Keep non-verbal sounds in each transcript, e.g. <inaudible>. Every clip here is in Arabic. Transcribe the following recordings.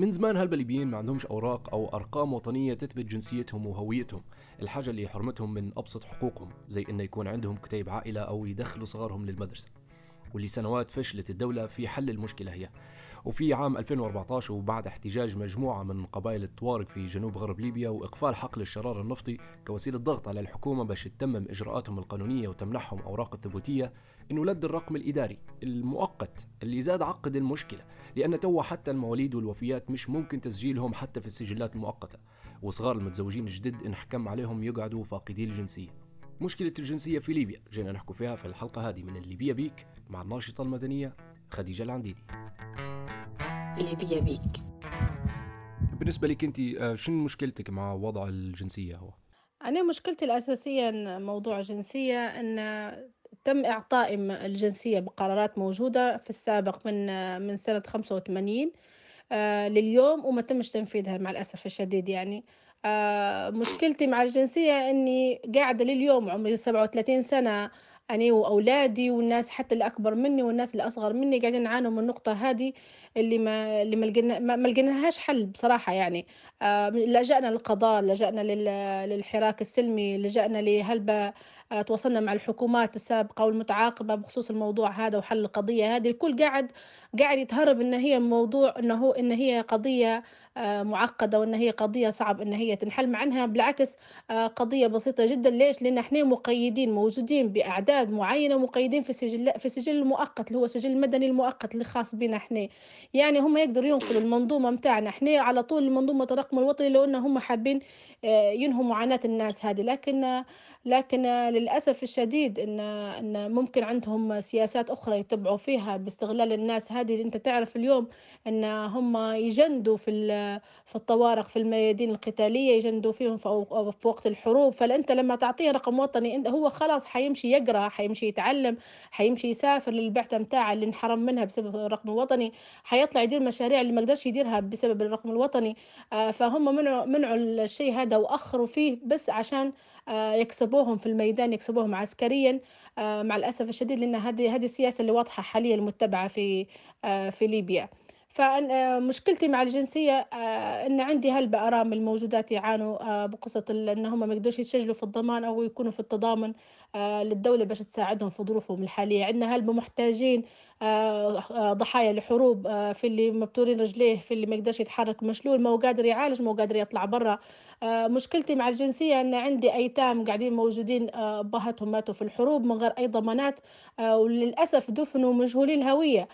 من زمان هالبليبيين ما عندهمش أوراق أو أرقام وطنية تثبت جنسيتهم وهويتهم. الحاجة اللي حرمتهم من أبسط حقوقهم زي إنه يكون عندهم كتيب عائلة أو يدخلوا صغارهم للمدرسة. واللي سنوات فشلت الدولة في حل المشكلة هي. وفي عام 2014 وبعد احتجاج مجموعة من قبائل الطوارق في جنوب غرب ليبيا وإقفال حقل الشرار النفطي كوسيلة ضغط على الحكومة باش تتمم إجراءاتهم القانونية وتمنحهم أوراق الثبوتية إنه لد الرقم الإداري المؤقت اللي زاد عقد المشكلة لأن توا حتى المواليد والوفيات مش ممكن تسجيلهم حتى في السجلات المؤقتة وصغار المتزوجين الجدد انحكم عليهم يقعدوا فاقدي الجنسية. مشكلة الجنسية في ليبيا جينا نحكوا فيها في الحلقة هذه من الليبية بيك مع الناشطة المدنية خديجة العنديدي. ليبيا بيك. بالنسبة لك أنت آه، شنو مشكلتك مع وضع الجنسية هو؟ أنا مشكلتي الأساسية موضوع الجنسية أن تم إعطاء الجنسية بقرارات موجودة في السابق من من سنة 85 آه، لليوم وما تمش تنفيذها مع الأسف الشديد يعني. آه، مشكلتي مع الجنسية إني قاعدة لليوم عمري 37 سنة أنا وأولادي والناس حتى اللي أكبر مني والناس اللي أصغر مني قاعدين نعانوا من النقطة هذه اللي ما اللي ما لقينا ما لقيناهاش حل بصراحة يعني. آه لجأنا للقضاء لجأنا للحراك السلمي لجأنا لهلبة آه تواصلنا مع الحكومات السابقة والمتعاقبة بخصوص الموضوع هذا وحل القضية هذه. الكل قاعد قاعد يتهرب إن هي موضوع إنه إن هي قضية آه معقدة وإن هي قضية صعب إن هي تنحل مع إنها بالعكس قضية بسيطة جدا. ليش؟ لأن إحنا مقيدين موجودين بأعداد أعداد معينة مقيدين في سجل في سجل المؤقت اللي هو سجل المدني المؤقت اللي خاص بنا إحنا. يعني هم يقدروا ينقلوا المنظومة متاعنا. إحنا على طول المنظومة الرقم الوطني لو ان هم حابين آه، ينهوا معاناة الناس هذه. لكن لكن للأسف الشديد ان إن ممكن عندهم سياسات أخرى يتبعوا فيها باستغلال الناس هذه اللي أنت تعرف اليوم إن هم يجندوا في في الطوارق في الميادين القتالية يجندوا فيهم في وقت الحروب. فأنت لما تعطيه رقم وطني هو خلاص حيمشي يقرأ حيمشي يتعلم حيمشي يسافر للبعثة متاعه اللي انحرم منها بسبب الرقم الوطني. حيطلع يدير مشاريع اللي ما قدرش يديرها بسبب الرقم الوطني. آه، فهم منعوا منعوا الشيء هذا وأخروا فيه بس عشان يكسبوهم في الميدان يكسبوهم عسكريا. آه، مع الأسف الشديد لأن هذه هذه السياسة اللي واضحة حاليا المتبعه في في ليبيا. فمشكلتي مع الجنسية آه، أن عندي هلبة أرامل موجودات يعانوا آه، بقصة أن هم ما يقدروش يسجلوا في الضمان أو يكونوا في التضامن آه، للدولة باش تساعدهم في ظروفهم الحالية. عندنا هلبة محتاجين ضحايا لحروب في اللي مبتورين رجليه في اللي ما يقدرش يتحرك مشلول ما هو قادر يعالج ما هو قادر يطلع برا. مشكلتي مع الجنسية أن عندي أيتام قاعدين موجودين أبهاتهم ماتوا في الحروب من غير أي ضمانات وللأسف دفنوا مجهولين الهوية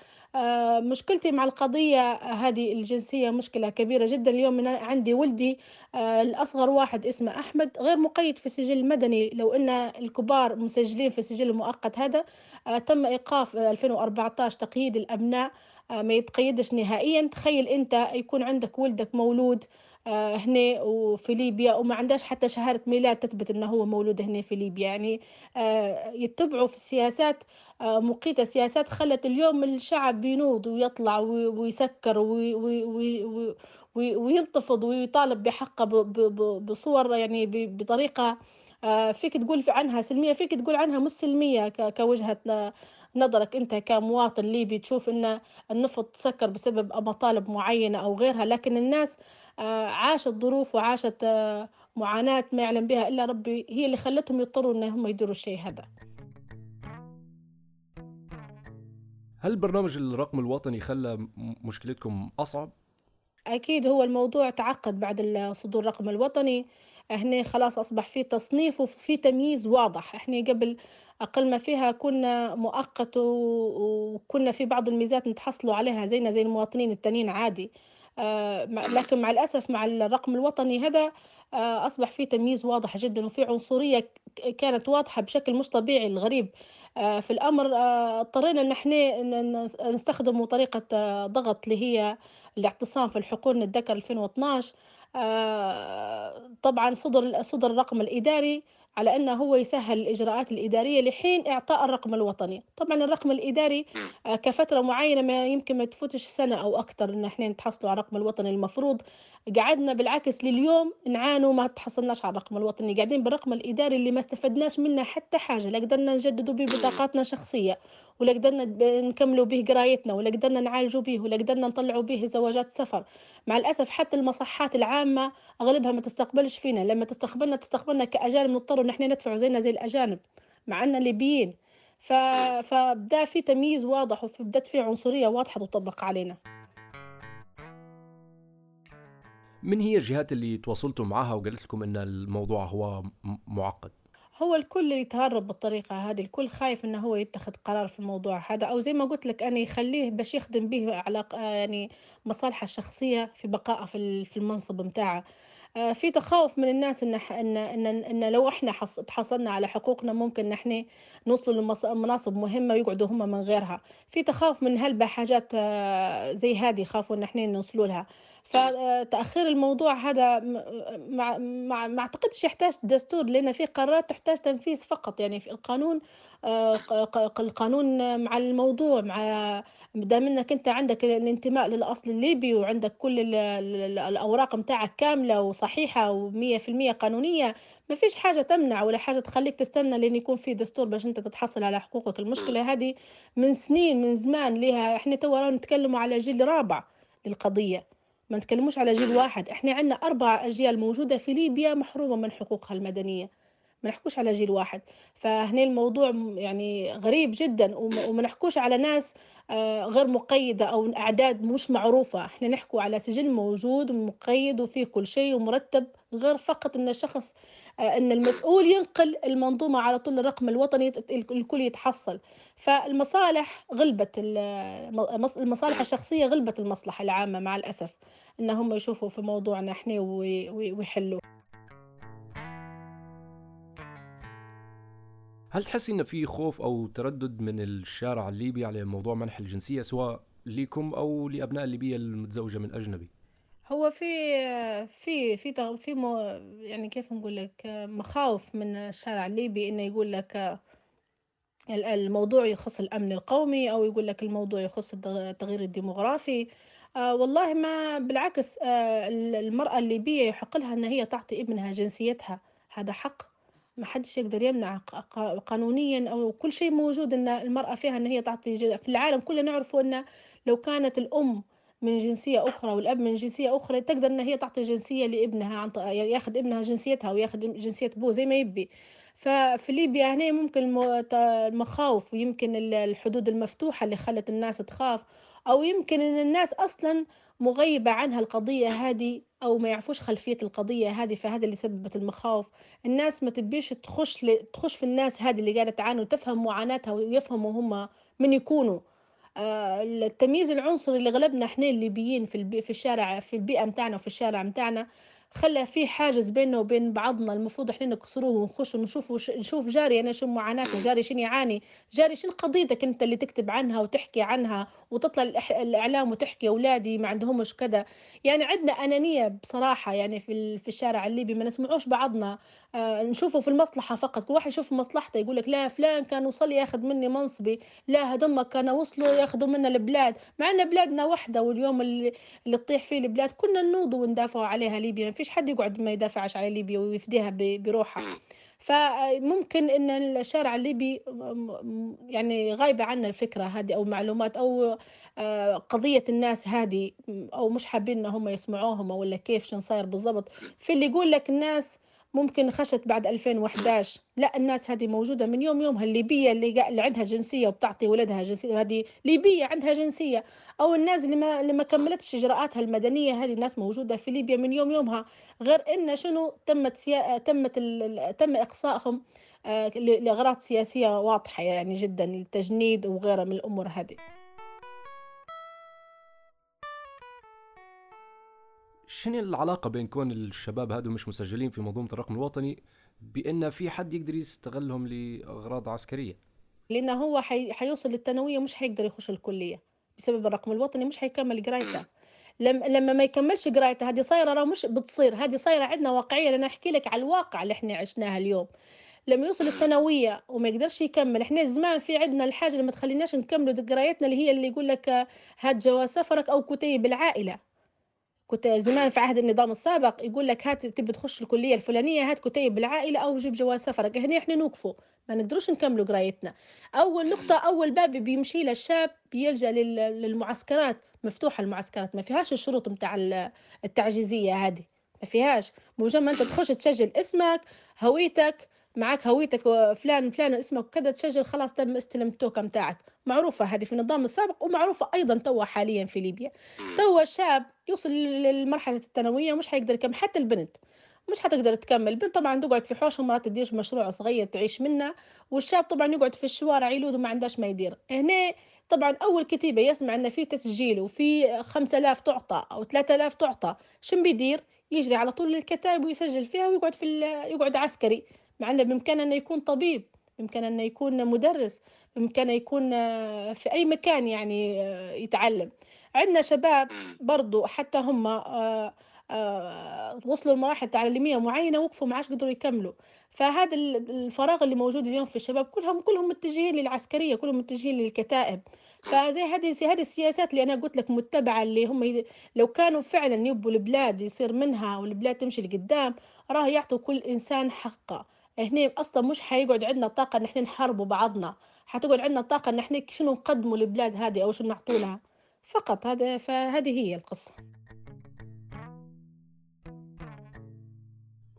مشكلتي مع القضية هذه الجنسية مشكلة كبيرة جدا. اليوم عندي ولدي آه، الأصغر واحد اسمه أحمد غير مقيد في السجل المدني لو أن الكبار مسجلين في السجل المؤقت هذا آه، تم إيقاف 2014 تقييد الأبناء. آه، ما يتقيدش نهائيا. تخيل أنت يكون عندك ولدك مولود آه، هنا وفي ليبيا وما عندهاش حتى شهادة ميلاد تثبت إنه هو مولود هنا في ليبيا. يعني آه، يتبعوا في السياسات آه، مقيتة سياسات خلت اليوم الشعب ينوض ويطلع ويسكر وينتفض ويطالب بحقه بصور يعني بطريقة فيك تقول عنها سلمية فيك تقول عنها مش سلمية كوجهة نظرك أنت كمواطن ليبي تشوف أن النفط سكر بسبب مطالب معينة أو غيرها لكن الناس آه، عاشت ظروف وعاشت آه، معاناة ما يعلم بها إلا ربي هي اللي خلتهم يضطروا أنهم يديروا الشيء هذا هل برنامج الرقم الوطني خلى مشكلتكم أصعب؟ أكيد هو الموضوع تعقد بعد صدور الرقم الوطني هنا خلاص أصبح في تصنيف وفي تمييز واضح. إحنا قبل أقل ما فيها كنا مؤقت وكنا في بعض الميزات نتحصلوا عليها زينا زي المواطنين التانيين عادي. آه، لكن مع الأسف مع الرقم الوطني هذا آه، أصبح في تمييز واضح جدا وفي عنصرية كانت واضحة بشكل مش طبيعي الغريب آه، في الأمر اضطرينا أن إحنا نستخدم طريقة ضغط اللي هي الاعتصام في الحقول نتذكر 2012 طبعا صدر صدر الرقم الإداري على أنه هو يسهل الإجراءات الإدارية لحين إعطاء الرقم الوطني. طبعا الرقم الإداري آه، كفترة معينة ما يمكن ما تفوتش سنة أو أكثر إن إحنا نتحصلوا على الرقم الوطني المفروض. قعدنا بالعكس لليوم نعانوا ما تحصلناش على الرقم الوطني. قاعدين بالرقم الإداري اللي ما استفدناش منه حتى حاجة لا قدرنا نجددوا به بطاقاتنا شخصية ولا قدرنا نكملوا به قرايتنا ولا قدرنا نعالجوا به ولا قدرنا نطلعوا به زواجات سفر. مع الأسف حتى المصحات العامة أغلبها ما تستقبلش فينا. لما تستقبلنا تستقبلنا كأجانب نضطروا نحن ندفعوا زينا زي الأجانب مع أننا ليبيين. ف... فبدأ في تمييز واضح وبدات في عنصرية واضحة تطبق علينا. من هي الجهات اللي تواصلتوا معها وقالت لكم إن الموضوع هو معقد؟ هو الكل يتهرب بالطريقة هذه الكل خايف إنه هو يتخذ قرار في الموضوع هذا أو زي ما قلت لك أنا يخليه باش يخدم به على يعني مصالحه الشخصية في بقائه في المنصب متاعه. آه، في تخوف من الناس إن ان ان, إن لو إحنا تحصلنا على حقوقنا ممكن نحن نوصلوا لمناصب مهمة ويقعدوا هم من غيرها. في تخوف من هلبة حاجات آه، زي هذه يخافوا إن إحنا نوصلوا لها. فتأخير الموضوع هذا مع ما أعتقدش يحتاج دستور لأن في قرارات تحتاج تنفيذ فقط. يعني في القانون آه، القانون مع الموضوع مع دام إنك أنت عندك الانتماء للأصل الليبي وعندك كل الأوراق متاعك كاملة وصحيحة ومية في المية قانونية ما فيش حاجة تمنع ولا حاجة تخليك تستنى لين يكون في دستور باش أنت تتحصل على حقوقك. المشكلة هذه من سنين من زمان لها إحنا تو نتكلموا على جيل رابع للقضية. ما نتكلموش على جيل واحد. إحنا عندنا أربع أجيال موجودة في ليبيا محرومة من حقوقها المدنية. ما نحكوش على جيل واحد. فهنا الموضوع يعني غريب جدا <clears throat> وما نحكوش على ناس آه، غير مقيدة أو أعداد مش معروفة. إحنا نحكو على سجل موجود ومقيد وفيه كل شيء ومرتب غير فقط أن الشخص آه، أن المسؤول ينقل المنظومة على طول الرقم الوطني الكل يتحصل. فالمصالح غلبت المصالح الشخصية غلبت المصلحة العامة مع الأسف أنهم يشوفوا في موضوعنا إحنا ويحلوا هل تحسي إن في خوف أو تردد من الشارع الليبي على موضوع منح الجنسية سواء ليكم أو لأبناء الليبية المتزوجة من أجنبي؟ هو في في في في مو يعني كيف نقول لك مخاوف من الشارع الليبي إنه يقول لك الموضوع يخص الأمن القومي أو يقول لك الموضوع يخص التغيير الديموغرافي. آه والله ما بالعكس آه المرأة الليبية يحق لها إن هي تعطي ابنها جنسيتها. هذا حق. ما حدش يقدر يمنع قانونيا أو كل شيء موجود إن المرأة فيها إن هي تعطي في العالم كله نعرفه إن لو كانت الأم من جنسية أخرى والأب من جنسية أخرى تقدر إن هي تعطي جنسية لابنها عن ياخذ ابنها جنسيتها وياخذ جنسية أبوه زي ما يبي. ففي ليبيا هنا ممكن المخاوف ويمكن الحدود المفتوحة اللي خلت الناس تخاف أو يمكن إن الناس أصلا مغيبة عنها القضية هذه أو ما يعرفوش خلفية القضية هذه فهذا اللي سببت المخاوف. الناس ما تبيش تخش ل... تخش في الناس هذه اللي قاعدة تعاني وتفهم معاناتها ويفهموا هم من يكونوا. آه التمييز العنصري اللي غلبنا إحنا الليبيين في البي... في الشارع في البيئة متاعنا وفي الشارع متاعنا خلى في حاجز بيننا وبين بعضنا المفروض إحنا نكسروه ونخش ونشوف وش... نشوف جاري أنا شو معاناته جاري شنو يعاني جاري شنو قضيتك أنت اللي تكتب عنها وتحكي عنها وتطلع الإح... الإعلام وتحكي أولادي ما عندهمش كذا. يعني عندنا أنانية بصراحة يعني في ال... في الشارع الليبي ما نسمعوش بعضنا. آه نشوفه في المصلحة فقط كل واحد يشوف مصلحته يقول لك لا فلان كان وصل ياخذ مني منصبي لا هذم كانوا وصلوا ياخذوا منا البلاد. مع إن بلادنا وحدة واليوم اللي, اللي تطيح فيه البلاد كنا نوض وندافعوا عليها ليبيا فيش حد يقعد ما يدافعش على ليبيا ويفديها بروحها. فممكن إن الشارع الليبي يعني غايبة عنا الفكرة هذه أو معلومات أو آه، قضية الناس هذه أو مش حابين إن هم يسمعوهم ولا كيف شن صاير بالضبط. في اللي يقول لك الناس ممكن خشت بعد 2011 لا الناس هذه موجودة من يوم يومها الليبية اللي, اللي عندها جنسية وبتعطي ولدها جنسية هذه ليبية عندها جنسية. أو الناس اللي ما, اللي ما كملتش إجراءاتها المدنية هذه الناس موجودة في ليبيا من يوم يومها. غير إن شنو تمت سيا... تمت ال... تم إقصائهم آه، لأغراض سياسية واضحة يعني جدا للتجنيد وغيرها من الأمور هذه. شنو العلاقة بين كون الشباب هادو مش مسجلين في منظومة الرقم الوطني بأن في حد يقدر يستغلهم لأغراض عسكرية؟ لأنه هو حي... حيوصل للثانوية مش حيقدر يخش الكلية بسبب الرقم الوطني مش حيكمل قرايته. لما لما ما يكملش قرايته هذه صايرة راه مش بتصير هذه صايرة عندنا واقعية. لأن أحكي لك على الواقع اللي إحنا عشناها اليوم. لما يوصل الثانوية وما يقدرش يكمل إحنا زمان في عندنا الحاجة اللي ما تخليناش نكملوا قرايتنا اللي هي اللي يقول لك هات جواز سفرك أو كتيب العائلة. كنت زمان في عهد النظام السابق يقول لك هات تبي تخش الكلية الفلانية هات كتيب بالعائلة أو جيب جواز سفرك. هنا إحنا نوقفوا ما نقدروش نكملوا قرايتنا. أول نقطة أول باب بيمشي له الشاب لل- للمعسكرات. مفتوحة المعسكرات ما فيهاش الشروط متاع ال- التعجيزية هذه ما فيهاش. بمجرد ما أنت تخش تسجل اسمك هويتك معك هويتك فلان فلان اسمك كذا تسجل خلاص تم استلم التوكة متاعك. معروفة هذه في النظام السابق ومعروفة أيضا توا حاليا في ليبيا. توا الشاب يوصل للمرحلة الثانوية مش حيقدر يكمل حتى البنت. مش حتقدر تكمل. البنت طبعا تقعد في حوش مرات تدير مشروع صغير تعيش منه. والشاب طبعا يقعد في الشوارع يلود وما عندهاش ما يدير. هنا طبعا أول كتيبة يسمع أن في تسجيل وفي خمسة آلاف تعطى أو ثلاثة آلاف تعطى. شن بيدير؟ يجري على طول للكتائب ويسجل فيها ويقعد في يقعد عسكري. مع أنه بإمكانه أنه يكون طبيب بإمكانه أنه يكون مدرس بإمكانه يكون آه، في أي مكان يعني آه، يتعلم. عندنا شباب برضو حتى هم آه، وصلوا لمراحل تعليمية معينة وقفوا ما عادش قدروا يكملوا. فهذا ال- الفراغ اللي موجود اليوم في الشباب كلهم كلهم متجهين للعسكرية كلهم متجهين للكتائب. فزي هذه هذه السياسات اللي أنا قلت لك متبعة اللي هم لو كانوا فعلا يبوا البلاد يصير منها والبلاد تمشي لقدام راه يعطوا كل إنسان حقه. هنا أصلا مش حيقعد عندنا طاقة إن إحنا نحاربوا بعضنا. حتقعد عندنا طاقة إن إحنا شنو نقدموا للبلاد هذه أو شنو نعطوا لها. فقط هذا فهذه هي القصة.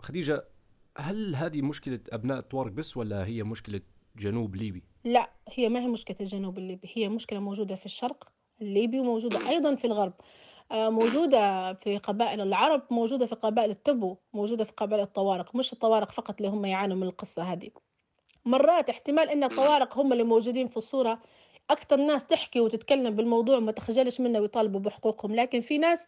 خديجة هل هذه مشكلة أبناء الطوارق بس ولا هي مشكلة جنوب ليبي؟ لا هي ما هي مشكلة الجنوب الليبي هي مشكلة موجودة في الشرق الليبي وموجودة أيضا في الغرب. موجودة في قبائل العرب موجودة في قبائل التبو موجودة في قبائل الطوارق. مش الطوارق فقط اللي هم يعانوا من القصة هذه. مرات احتمال إن الطوارق هم اللي موجودين في الصورة. أكثر ناس تحكي وتتكلم بالموضوع وما تخجلش منه ويطالبوا بحقوقهم. لكن في ناس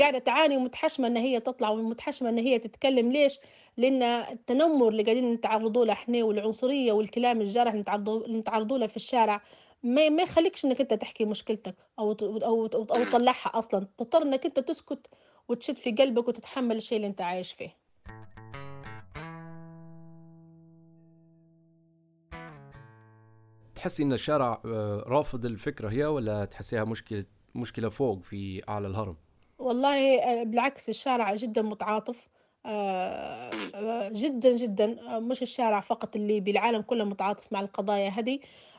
قاعدة تعاني ومتحشمة إن هي تطلع ومتحشمة إن هي تتكلم. ليش؟ لأن التنمر اللي قاعدين نتعرضوا له إحنا والعنصرية والكلام الجارح اللي نتعرضوا له في الشارع ما ما يخليكش إنك أنت تحكي مشكلتك أو ت- أو أو, أو <coughs> تطلعها أصلا. تضطر إنك أنت تسكت وتشد في قلبك وتتحمل الشيء اللي أنت عايش فيه. تحسي إن الشارع آه، رافض الفكرة هي ولا تحسيها مشكلة مشكلة فوق في أعلى الهرم؟ والله آه، بالعكس الشارع جدا متعاطف. جدا جدا. آه، مش الشارع فقط اللي بالعالم كله متعاطف مع القضايا هذه.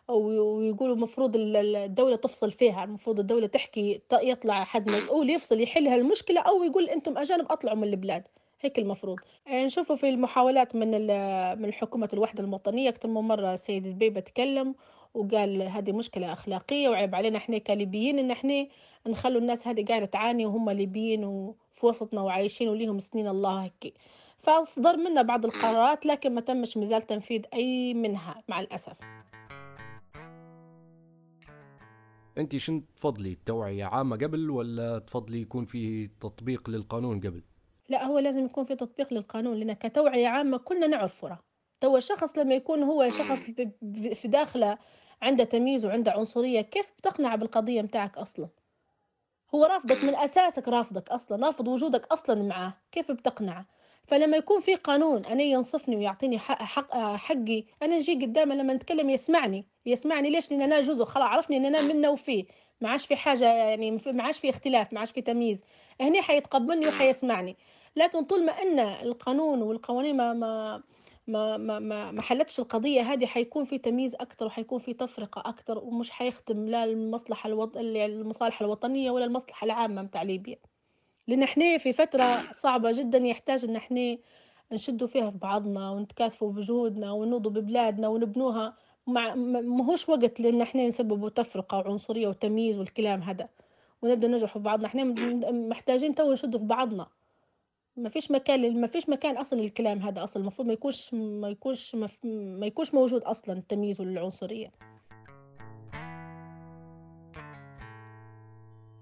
وي- ويقولوا المفروض ال- ال- الدولة تفصل فيها. المفروض الدولة تحكي يطلع حد مسؤول يفصل يحل هالمشكلة أو يقول أنتم أجانب أطلعوا من البلاد. هيك المفروض. آه، نشوفوا في المحاولات من من حكومة الوحدة الوطنية من مرة سيد البيبة تكلم وقال هذه مشكلة أخلاقية وعيب علينا إحنا كليبيين إن إحنا نخلوا الناس هذه قاعدة تعاني وهم ليبيين وفي وسطنا وعايشين وليهم سنين الله هيك. فأصدر منا بعض القرارات لكن ما تمش مازال تنفيذ أي منها مع الأسف. أنت شنو تفضلي؟ التوعية عامة قبل ولا تفضلي يكون في تطبيق للقانون قبل؟ لا هو لازم يكون في تطبيق للقانون لأن كتوعية عامة كلنا نعرفه تو الشخص لما يكون هو شخص في داخله عنده تمييز وعنده عنصرية كيف بتقنع بالقضية متاعك أصلا؟ هو رافضك من أساسك رافضك أصلا رافض وجودك أصلا معاه كيف بتقنعه؟ فلما يكون في قانون أنا ينصفني ويعطيني حق حق حقي أنا نجي قدامه لما نتكلم يسمعني يسمعني ليش لأن أنا جزء خلاص عرفني أن أنا منه وفيه ما عادش في حاجة يعني ما عادش في اختلاف ما عادش في تمييز هني حيتقبلني وحيسمعني. لكن طول ما أن القانون والقوانين ما ما ما ما ما ما حلتش القضية هذه حيكون في تمييز أكثر وحيكون في تفرقة أكثر ومش حيخدم لا المصلحة الوط... المصالح الوطنية ولا المصلحة العامة متاع ليبيا. لأن إحنا في فترة صعبة جدا يحتاج إن إحنا نشدوا فيها في بعضنا ونتكاتفوا بجهودنا ونوضوا ببلادنا ونبنوها. مع ماهوش وقت لأن إحنا نسببوا تفرقة وعنصرية وتمييز والكلام هذا. ونبدأ نجرح في بعضنا. إحنا محتاجين تو نشدوا في بعضنا. ما فيش مكان ما فيش مكان أصلا للكلام هذا أصلا. المفروض ما يكونش ما يكونش ما, يكونش موجود أصلا التمييز والعنصرية.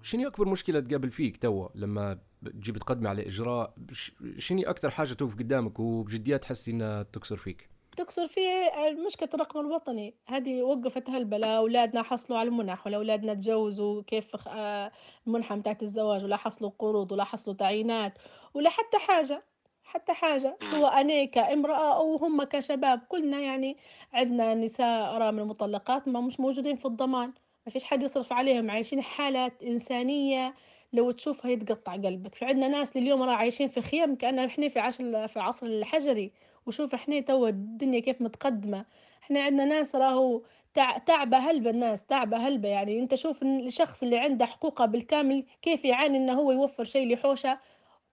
شنو أكبر مشكلة تقابل فيك توا لما تجي بتقدمي على إجراء؟ ش- شنو أكثر حاجة توقف قدامك وبجدية تحسي إنها تكسر فيك؟ تكسر فيه مشكلة الرقم الوطني. هذه وقفت هلبلة أولادنا حصلوا على المنح ولا أولادنا تجوزوا كيف آه، المنحة متاعت الزواج ولا حصلوا قروض ولا حصلوا تعيينات ولا حتى حاجة حتى حاجة سواء أنا كامرأة أو هم كشباب. كلنا يعني عندنا نساء أرامل مطلقات ما مش موجودين في الضمان. ما فيش حد يصرف عليهم. عايشين حالات إنسانية لو تشوفها يتقطع قلبك. في عندنا ناس لليوم راه عايشين في خيام كأننا إحنا في عصر في عصر الحجري. وشوف إحنا توا الدنيا كيف متقدمة. إحنا عندنا ناس راهو تع... تعبة هلبة الناس تعبة هلبة يعني. أنت شوف الشخص اللي عنده حقوقه بالكامل كيف يعاني إنه هو يوفر شيء لحوشه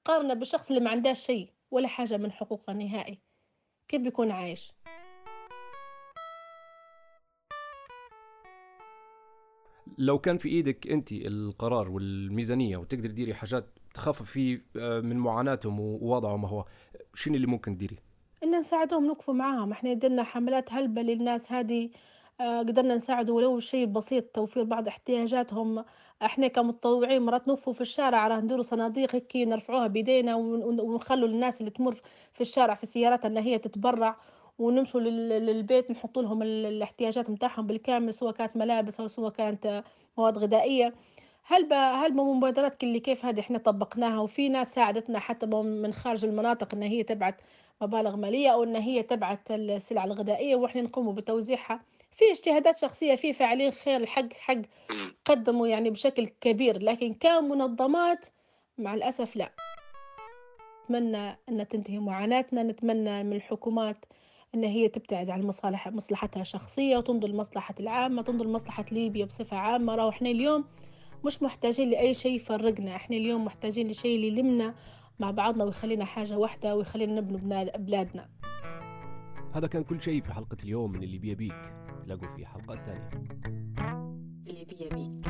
قارنه بالشخص اللي ما عندهش شيء ولا حاجة من حقوقه نهائي. كيف بيكون عايش؟ لو كان في إيدك أنت القرار والميزانية وتقدر تديري حاجات تخفف فيه آه، من معاناتهم ووضعهم هو شنو اللي ممكن تديري؟ ان نساعدهم نوقفوا معاهم. إحنا درنا حملات هلبة للناس هذه آه، قدرنا نساعد ولو شيء بسيط توفير بعض احتياجاتهم. إحنا كمتطوعين مرات نوقفوا في الشارع راه نديروا صناديق هيك نرفعوها بيدينا ونخلوا الناس اللي تمر في الشارع في سياراتها ان هي تتبرع ونمشوا للبيت نحط لهم الاحتياجات متاعهم بالكامل سواء كانت ملابس أو سواء كانت مواد غذائية. هل هل مبادرات اللي كيف هذه إحنا طبقناها؟ وفي ناس ساعدتنا حتى من خارج المناطق إن هي تبعت مبالغ مالية أو إن هي تبعت السلع الغذائية وإحنا نقوم بتوزيعها. في اجتهادات شخصية في فاعلين خير الحق حق قدموا يعني بشكل كبير لكن كمنظمات مع الأسف لا. نتمنى أن تنتهي معاناتنا نتمنى من الحكومات إن هي تبتعد عن مصالح مصلحتها الشخصية وتنظر لمصلحة العامة تنظر لمصلحة ليبيا بصفة عامة. راهو إحنا اليوم مش محتاجين لأي شيء يفرقنا. إحنا اليوم محتاجين لشيء اللي يلمنا مع بعضنا ويخلينا حاجة واحدة ويخلينا نبني بلادنا. هذا كان كل شيء في حلقة اليوم من اللي بيا بيك تلاقوا في حلقات ثانية اللي بيا بيك